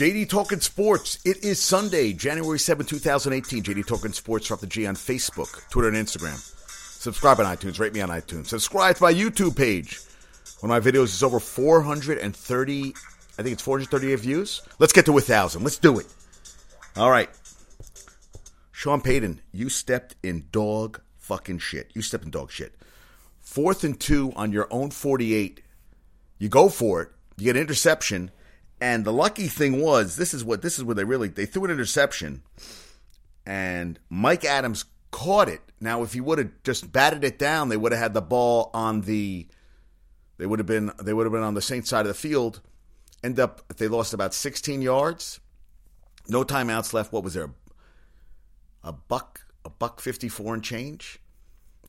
JD Talking Sports. It is Sunday, January 7, 2018. JD Talking Sports. Drop the G on Facebook, Twitter, and Instagram. Subscribe on iTunes. Rate me on iTunes. Subscribe to my YouTube page. One of my videos is over 430, I think it's 438 views. Let's get to 1,000. Let's do it. All right. Sean Payton, you stepped in dog fucking shit. You stepped in dog shit. Fourth and two on your own 48. You go for it. You get an interception and the lucky thing was, this is what this is where they really they threw an interception, and Mike Adams caught it. Now, if he would have just batted it down, they would have had the ball on the. They would have been they would have been on the Saints side of the field. End up they lost about 16 yards. No timeouts left. What was there? A buck a buck 54 and change.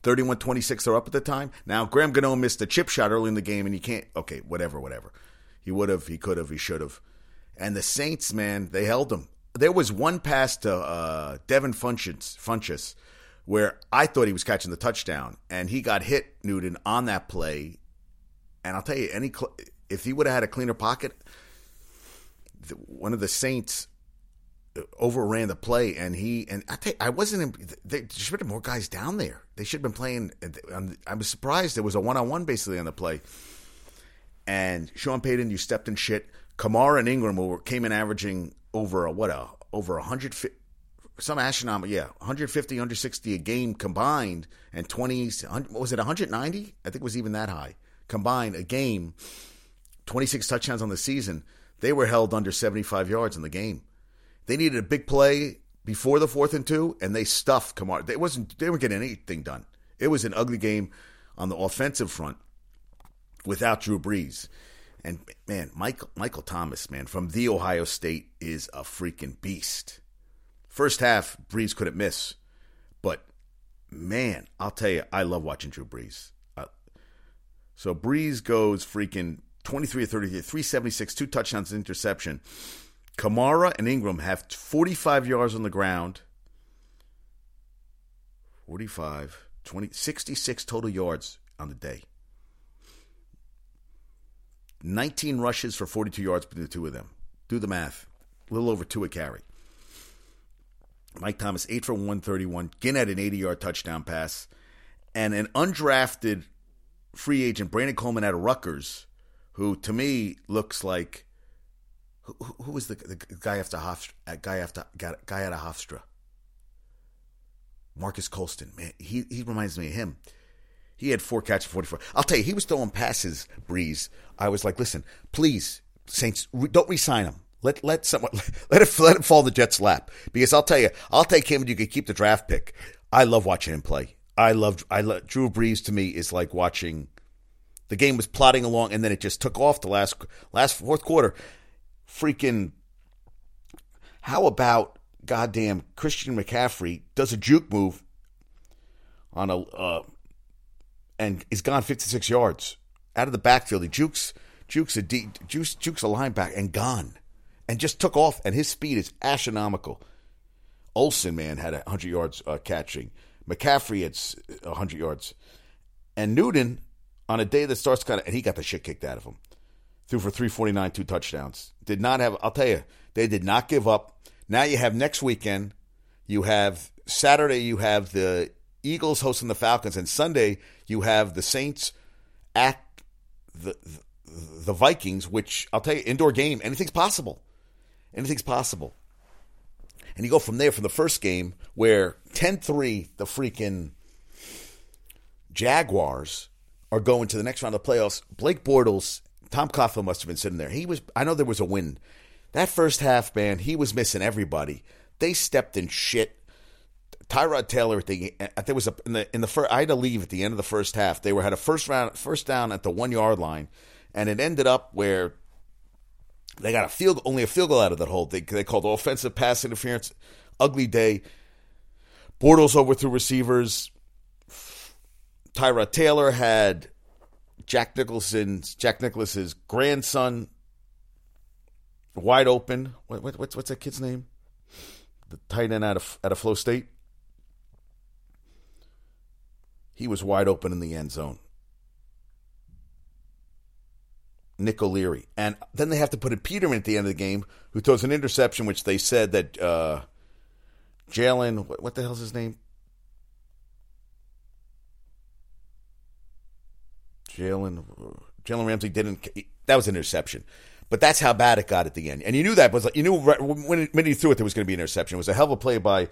31-26 they're up at the time. Now Graham Gano missed a chip shot early in the game and he can't okay, whatever, whatever. He would have, he could have, he should have. And the Saints, man, they held him. There was one pass to uh, Devin Funchess, Funchess where I thought he was catching the touchdown, and he got hit Newton on that play. And I'll tell you, any if he would have had a cleaner pocket, one of the Saints overran the play, and he and I I wasn't. They should have been more guys down there. They should have been playing. I was surprised there was a one on one basically on the play. And Sean Payton, you stepped in shit. Kamara and Ingram were, came in averaging over a what a over a hundred some astronomical yeah 150 160 a game combined and 20 was it 190 I think it was even that high. Combined a game 26 touchdowns on the season. They were held under 75 yards in the game. They needed a big play before the fourth and two and they stuffed Kamara. They wasn't they weren't getting anything done. It was an ugly game on the offensive front without Drew Brees. And man, Michael Michael Thomas, man, from the Ohio State is a freaking beast. First half, Brees couldn't miss, but man, I'll tell you, I love watching Drew Brees. Uh, so Brees goes freaking 23 or 33, 376, two touchdowns, interception. Kamara and Ingram have 45 yards on the ground. 45, 20, 66 total yards on the day. 19 rushes for 42 yards between the two of them. Do the math. A little over two a carry. Mike Thomas, 8 for 131. Ginn had an 80 yard touchdown pass. And an undrafted free agent, Brandon Coleman out of Rutgers, who to me looks like. Who, who was the, the guy after Hofstra, uh, guy after guy out of Hofstra? Marques Colston. Man, he, he reminds me of him. He had four catches, 44. I'll tell you, he was throwing passes, Brees. I was like, listen, please, Saints, don't resign him. Let let someone let it let it fall the Jets' lap because I'll tell you, I'll take him and you can keep the draft pick. I love watching him play. I love I love Drew Brees to me is like watching the game was plodding along and then it just took off the last last fourth quarter. Freaking how about goddamn Christian McCaffrey does a juke move on a uh, and he's gone 56 yards out of the backfield. He jukes, jukes a jukes, jukes a linebacker and gone, and just took off. And his speed is astronomical. Olsen man had 100 yards uh, catching. McCaffrey had 100 yards, and Newton on a day that starts kind of, and he got the shit kicked out of him. Threw for 349, two touchdowns. Did not have. I'll tell you, they did not give up. Now you have next weekend. You have Saturday. You have the Eagles hosting the Falcons, and Sunday you have the Saints at the the Vikings, which I'll tell you, indoor game, anything's possible. Anything's possible. And you go from there from the first game where 10-3, the freaking Jaguars are going to the next round of the playoffs. Blake Bortles, Tom Coughlin must have been sitting there. He was I know there was a win. That first half, man, he was missing everybody. They stepped in shit Tyrod Taylor at the there was a in the in the first I had to leave at the end of the first half. They were had a first round first down at the one yard line, and it ended up where they got a field only a field goal out of that hole. They they called offensive pass interference. Ugly day. Bortles overthrew receivers. Tyrod Taylor had Jack Nicholson's Jack Nicklaus's grandson wide open. What, what, what's what's that kid's name? The tight end out of out of Flow State. He was wide open in the end zone. Nick O'Leary. And then they have to put in Peterman at the end of the game, who throws an interception, which they said that uh, Jalen, what, what the hell's his name? Jalen Jalen Ramsey didn't. That was an interception, but that's how bad it got at the end. And you knew that was like you knew when when he threw it, there was going to be an interception. It was a hell of a play by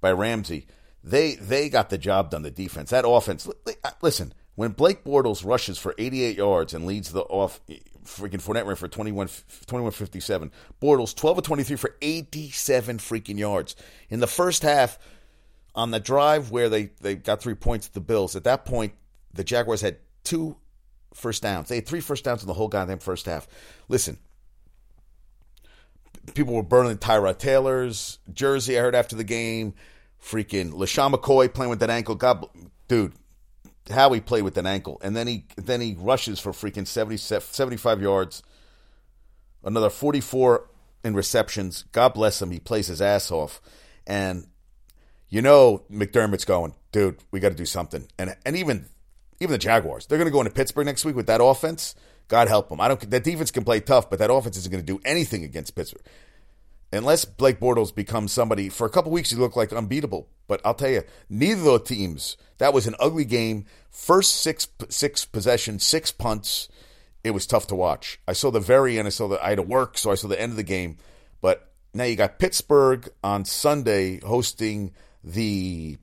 by Ramsey. They they got the job done. The defense, that offense. Uh, listen, when Blake Bortles rushes for 88 yards and leads the off, freaking Fournette ran for 21, 21 57. Bortles 12 of 23 for 87 freaking yards in the first half. On the drive where they they got three points at the Bills, at that point the Jaguars had two first downs. They had three first downs in the whole goddamn first half. Listen, people were burning Tyrod Taylor's jersey. I heard after the game, freaking LeSean McCoy playing with that ankle. God, dude, how he played with an ankle, and then he then he rushes for freaking 70, 75 yards, another forty four in receptions. God bless him. He plays his ass off, and you know McDermott's going, dude. We got to do something, and and even even the Jaguars. They're going to go into Pittsburgh next week with that offense. God help them. I don't. That defense can play tough, but that offense isn't going to do anything against Pittsburgh. Unless Blake Bortles becomes somebody for a couple weeks, he looked like unbeatable. But I'll tell you, neither of the teams. That was an ugly game. First six six possessions, six punts. It was tough to watch. I saw the very end. I saw the I had to work, so I saw the end of the game. But now you got Pittsburgh on Sunday hosting the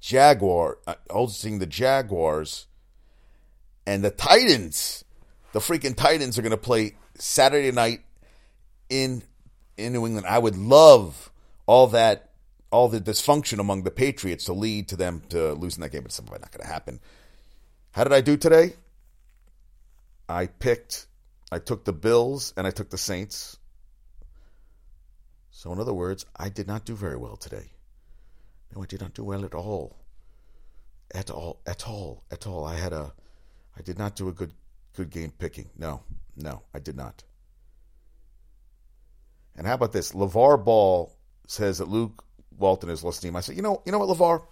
Jaguar, uh, hosting the Jaguars, and the Titans. The freaking Titans are going to play Saturday night in in New England. I would love all that, all the dysfunction among the Patriots to lead to them to losing that game, but it's probably not going to happen. How did I do today? I picked, I took the Bills and I took the Saints. So, in other words, I did not do very well today. No, I did not do well at all. At all, at all, at all. I had a, I did not do a good, good game picking. No, no, I did not. And how about this? LeVar Ball says that Luke Walton is listening. I said, you know, you know what, LeVar?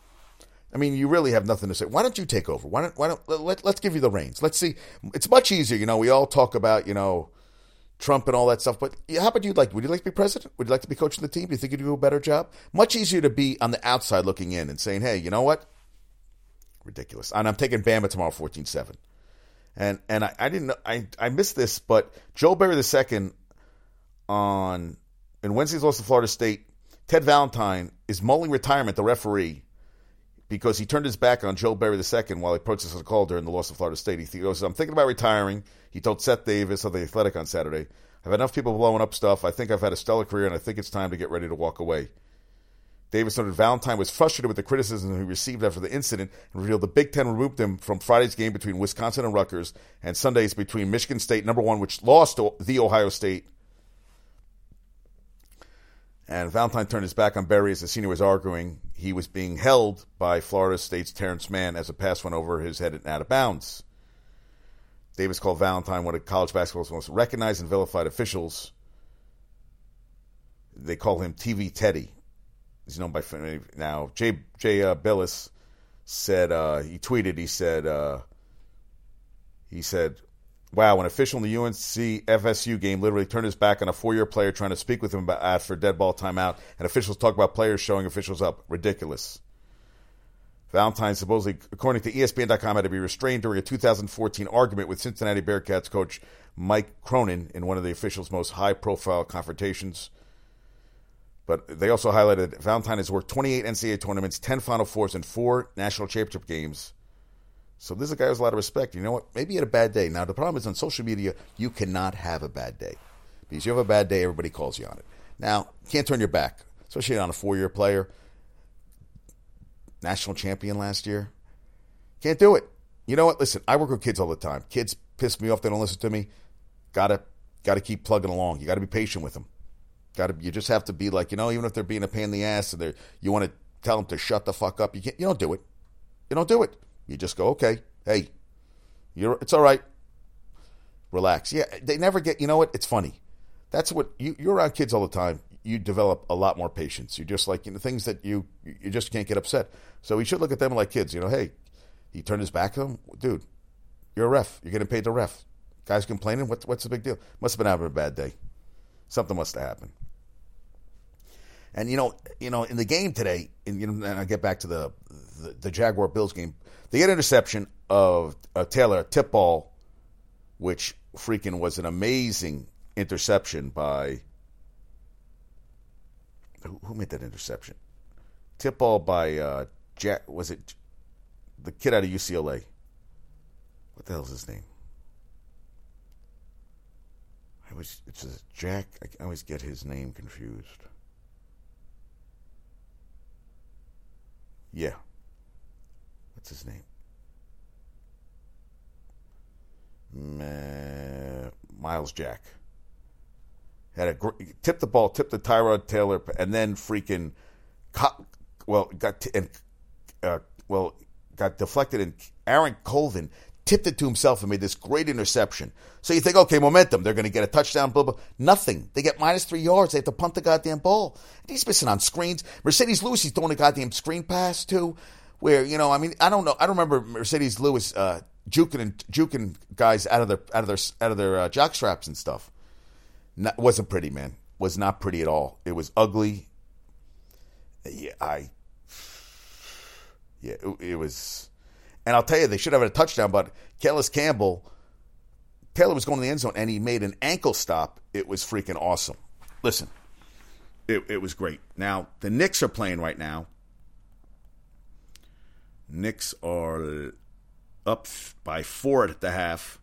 I mean, you really have nothing to say. Why don't you take over? Why don't, why don't, let, let's give you the reins. Let's see. It's much easier. You know, we all talk about, you know, Trump and all that stuff. But how about you like? Would you like to be president? Would you like to be coaching the team? Do you think you'd do a better job? Much easier to be on the outside looking in and saying, "Hey, you know what? Ridiculous." And I'm taking Bama tomorrow, 14-7. And and I, I didn't I I missed this, but Joel Berry II on in Wednesday's loss to Florida State. Ted Valentine is mulling retirement. The referee because he turned his back on Joel Berry II while he protested a call during the loss of Florida State. He goes, I'm thinking about retiring. He told Seth Davis of The Athletic on Saturday, I've had enough people blowing up stuff. I think I've had a stellar career, and I think it's time to get ready to walk away. Davis noted Valentine was frustrated with the criticism he received after the incident and revealed the Big Ten removed him from Friday's game between Wisconsin and Rutgers and Sunday's between Michigan State, number one, which lost to the Ohio State. And Valentine turned his back on Berry as the senior was arguing he was being held by Florida State's Terrence Mann as a pass went over his head and out of bounds. Davis called Valentine one of college basketball's most recognized and vilified officials. They call him TV Teddy. He's known by now. Jay Jay uh, Bilas said uh, he tweeted. He said uh, he said, "Wow, an official in the UNC FSU game literally turned his back on a four-year player trying to speak with him about uh, after dead ball timeout, and officials talk about players showing officials up. Ridiculous." Valentine supposedly, according to ESPN.com, had to be restrained during a 2014 argument with Cincinnati Bearcats coach Mick Cronin in one of the officials' most high-profile confrontations. But they also highlighted Valentine has worked 28 NCAA tournaments, 10 Final Fours, and four national championship games. So this is a guy who has a lot of respect. You know what? Maybe he had a bad day. Now the problem is on social media, you cannot have a bad day because you have a bad day, everybody calls you on it. Now can't turn your back, especially on a four-year player national champion last year. Can't do it. You know what? Listen, I work with kids all the time. Kids piss me off; they don't listen to me. Gotta gotta keep plugging along. You got to be patient with them. Got to. You just have to be like you know, even if they're being a pain in the ass and they you want to tell them to shut the fuck up. You can't. You don't do it. You don't do it. You just go, okay, hey, you're. It's all right. Relax. Yeah, they never get. You know what? It's funny. That's what you. You're around kids all the time you develop a lot more patience. You just like you know things that you you just can't get upset. So we should look at them like kids. You know, hey, he turned his back on him, dude. You're a ref. You're getting paid to ref. Guys complaining. What, what's the big deal? Must have been having a bad day. Something must have happened. And you know, you know, in the game today, and, you know, and I get back to the, the the, Jaguar Bills game. They get interception of uh, Taylor tip ball, which freaking was an amazing interception by who, made that interception? Tip ball by uh, Jack. Was it the kid out of UCLA? What the hell's his name? I always it's Jack. I always get his name confused. Yeah. What's his name? Myles Jack. Had a tipped the ball, tipped the Tyrod Taylor, and then freaking, well, got and uh, well got deflected, and Aaron Colvin tipped it to himself and made this great interception. So you think, okay, momentum, they're going to get a touchdown, blah, blah. Nothing. They get minus three yards. They have to punt the goddamn ball. And he's missing on screens. Marcedes Lewis, he's throwing a goddamn screen pass, too, where, you know, I mean, I don't know. I don't remember Marcedes Lewis uh, juking, and, juking guys out of their, out of their, out of their uh, jock straps and stuff. Not, wasn't pretty, man. Was not pretty at all. It was ugly. Yeah, I. Yeah, it, it was and I'll tell you, they should have had a touchdown, but Calais Campbell, Taylor was going to the end zone and he made an ankle stop. It was freaking awesome. Listen, it, it was great. Now, the Knicks are playing right now. Knicks are up by four at the half.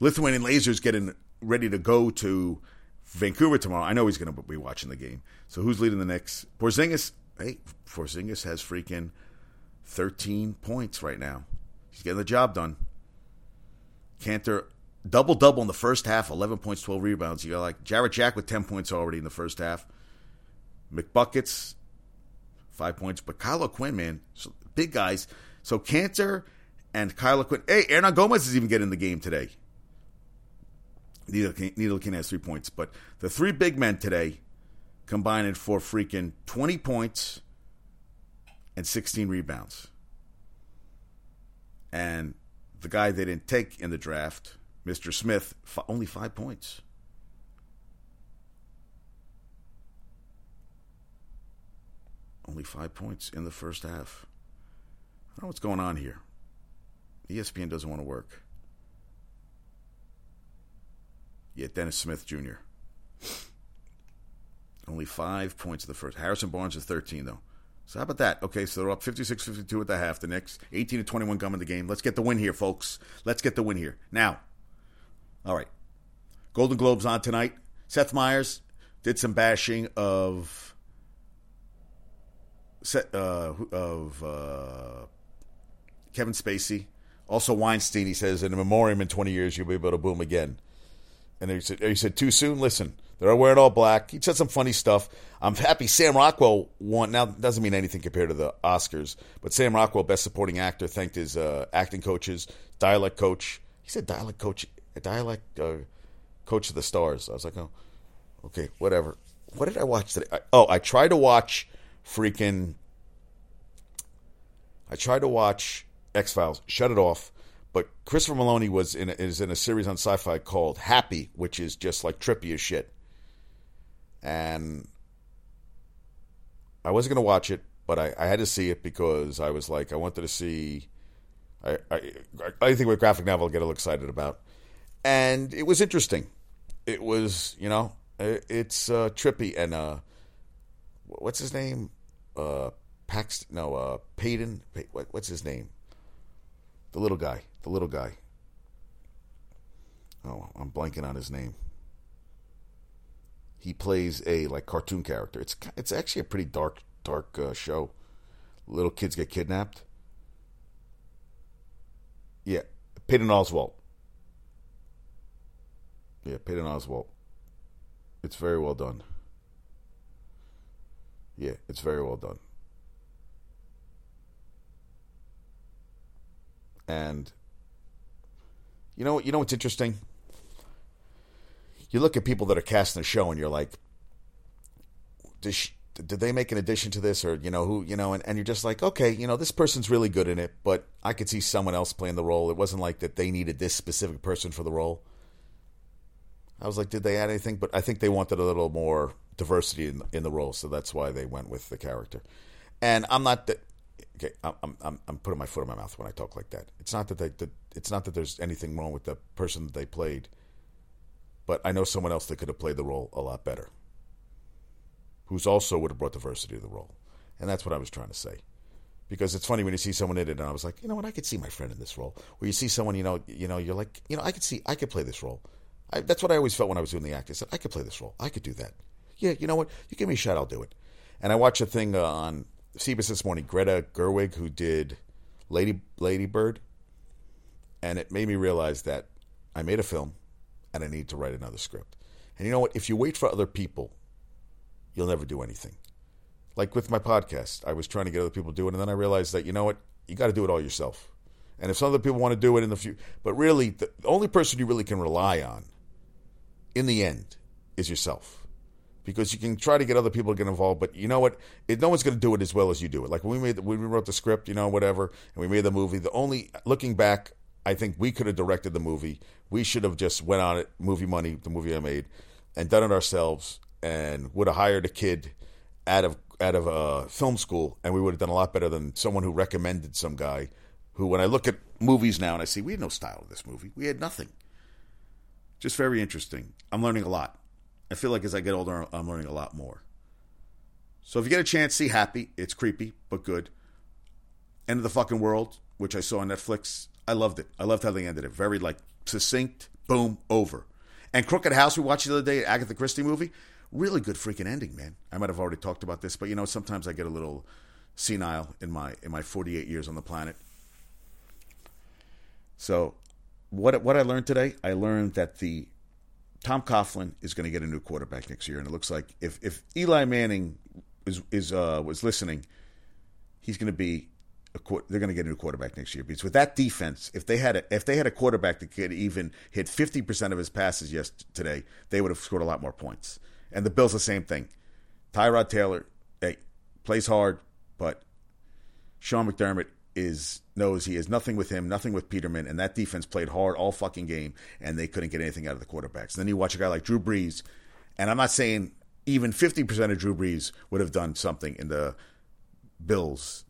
Lithuanian Lasers getting ready to go to Vancouver tomorrow. I know he's going to be watching the game. So who's leading the Knicks? Porzingis. Hey, Porzingis has freaking 13 points right now. He's getting the job done. Kanter double double in the first half, 11 points, 12 rebounds. You got like Jarrett Jack with 10 points already in the first half. McBuckets, five points. But Kyle Quinn, man, so big guys. So Kanter and Kyle Quinn. Hey, Hernangomez is even getting the game today. Needle King has three points. But the three big men today combined for freaking 20 points and 16 rebounds. And the guy they didn't take in the draft, Mr. Smith, only five points. Only five points in the first half. I don't know what's going on here. ESPN doesn't want to work. Yet Dennis Smith Jr. Only five points in the first. Harrison Barnes is 13, though. So how about that? Okay, so they're up 56-52 at the half. The next 18 to 21 come in the game. Let's get the win here, folks. Let's get the win here. Now, all right. Golden Globes on tonight. Seth Meyers did some bashing of uh, of uh, Kevin Spacey. Also Weinstein. He says in a memoriam in 20 years you'll be able to boom again. And he said, he said too soon. Listen, they're wearing all black. He said some funny stuff. I'm happy Sam Rockwell won. Now, doesn't mean anything compared to the Oscars, but Sam Rockwell, Best Supporting Actor, thanked his uh, acting coaches, dialect coach. He said dialect coach, dialect uh, coach of the stars. I was like, oh, okay, whatever. What did I watch today? I, oh, I tried to watch freaking. I tried to watch X Files. Shut it off. But Christopher Meloni was in a, is in a series on Sci-Fi called Happy, which is just like trippy as shit and I wasn't going to watch it, but I, I, had to see it because I was like, I wanted to see. I I, I think what graphic novel I get a little excited about, and it was interesting. It was you know it's uh, trippy and uh, what's his name? Uh, Paxton? No, uh, Payton. What, what's his name? The little guy. The little guy. Oh, I'm blanking on his name he plays a like cartoon character. It's it's actually a pretty dark dark uh, show. Little kids get kidnapped. Yeah, Patton Oswalt. Yeah, Patton Oswalt. It's very well done. Yeah, it's very well done. And you know, you know what's interesting? You look at people that are casting the show and you're like, did they make an addition to this or you know who you know and, and you're just like okay you know this person's really good in it but i could see someone else playing the role it wasn't like that they needed this specific person for the role I was like, did they add anything? But I think they wanted a little more diversity in, in the role, so that's why they went with the character. And I'm not that. Okay, I'm, I'm I'm putting my foot in my mouth when I talk like that. It's not that they that, it's not that there's anything wrong with the person that they played, but I know someone else that could have played the role a lot better, who's also would have brought diversity to the role, and that's what I was trying to say. Because it's funny when you see someone in it, and I was like, you know what, I could see my friend in this role. Where you see someone, you know, you know, you're like, you know, I could see, I could play this role. I, that's what I always felt when I was doing the acting. I said, I could play this role. I could do that. Yeah, you know what? You give me a shot, I'll do it. And I watched a thing uh, on CBS this morning, Greta Gerwig, who did Lady Lady Bird, and it made me realize that I made a film and I need to write another script. And you know what? If you wait for other people, you'll never do anything. Like with my podcast, I was trying to get other people to do it, and then I realized that you know what? You got to do it all yourself. And if some other people want to do it in the future, but really, the only person you really can rely on in the end is yourself because you can try to get other people to get involved, but you know what? It, no one's going to do it as well as you do it. Like when we made, the, when we wrote the script, you know, whatever, and we made the movie. The only looking back, I think we could have directed the movie. We should have just went on it, movie money, the movie I made, and done it ourselves, and would have hired a kid out of out of a film school, and we would have done a lot better than someone who recommended some guy. Who, when I look at movies now and I see we had no style in this movie, we had nothing. Just very interesting. I'm learning a lot. I feel like as I get older, I'm learning a lot more. So if you get a chance, see Happy. It's creepy, but good. End of the fucking world, which I saw on Netflix. I loved it. I loved how they ended it. Very like succinct, boom, over. And Crooked House, we watched the other day, Agatha Christie movie. Really good freaking ending, man. I might have already talked about this, but you know, sometimes I get a little senile in my in my 48 years on the planet. So, what what I learned today, I learned that the Tom Coughlin is going to get a new quarterback next year, and it looks like if if Eli Manning is is uh, was listening, he's going to be they're going to get a new quarterback next year because with that defense, if they had a, if they had a quarterback that could even hit fifty percent of his passes yesterday, they would have scored a lot more points. And the Bills the same thing. Tyrod Taylor, hey, plays hard, but Sean McDermott is knows he has nothing with him, nothing with Peterman, and that defense played hard all fucking game, and they couldn't get anything out of the quarterbacks. And then you watch a guy like Drew Brees, and I'm not saying even 50% of Drew Brees would have done something in the Bills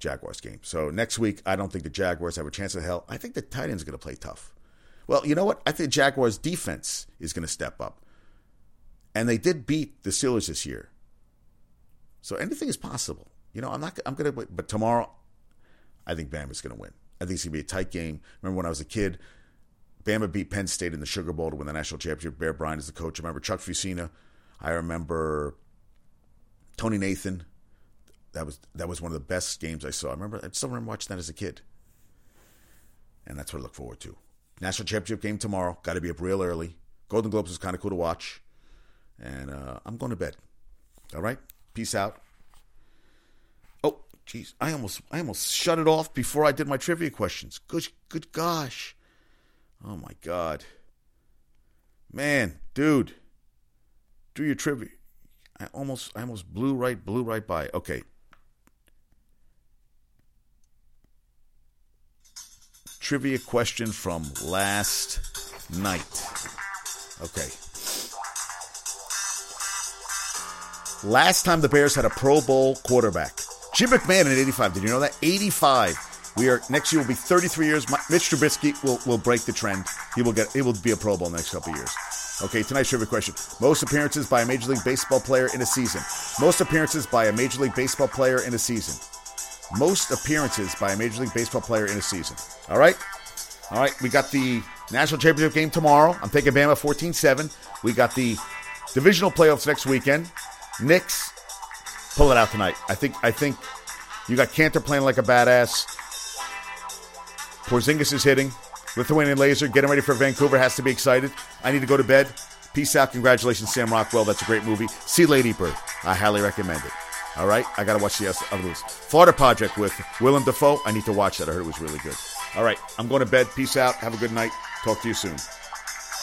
Jaguars game. So next week, I don't think the Jaguars have a chance of hell. I think the Titans are going to play tough. Well, you know what? I think Jaguars defense is going to step up. And they did beat the Steelers this year. So anything is possible. You know, I'm not. I'm gonna. But tomorrow, I think Bama's going to win. I think it's going to be a tight game. Remember when I was a kid, Bama beat Penn State in the Sugar Bowl to win the national championship. Bear Bryant is the coach. I remember Chuck Fusina. I remember Tony Nathan. That was that was one of the best games I saw. I remember I still remember watching that as a kid. And that's what I look forward to. National championship game tomorrow. Got to be up real early. Golden Globes is kind of cool to watch. And uh, I'm going to bed. All right. Peace out. Oh, jeez, I almost I almost shut it off before I did my trivia questions. Good good gosh. Oh my god. Man, dude. Do your trivia. I almost I almost blew right blew right by. Okay. Trivia question from last night. Okay. Last time the Bears had a Pro Bowl quarterback. Jim McMahon in 85. Did you know that? 85. We are next year will be 33 years. Mitch Trubisky will, will break the trend. He will get. It will be a Pro Bowl next couple years. Okay, tonight's trivia question: Most appearances by a Major League Baseball player in a season. Most appearances by a Major League Baseball player in a season. Most appearances by a Major League Baseball player in a season. All right, all right. We got the national championship game tomorrow. I'm taking Bama 14-7. We got the divisional playoffs next weekend. Knicks pull it out tonight. I think I think you got Kanter playing like a badass. Porzingis is hitting. Lithuanian Laser getting ready for Vancouver has to be excited. I need to go to bed. Peace out. Congratulations, Sam Rockwell. That's a great movie. See Lady Bird. I highly recommend it. All right. I got to watch the other movies. Florida Project with Willem Dafoe. I need to watch that. I heard it was really good. All right. I'm going to bed. Peace out. Have a good night. Talk to you soon.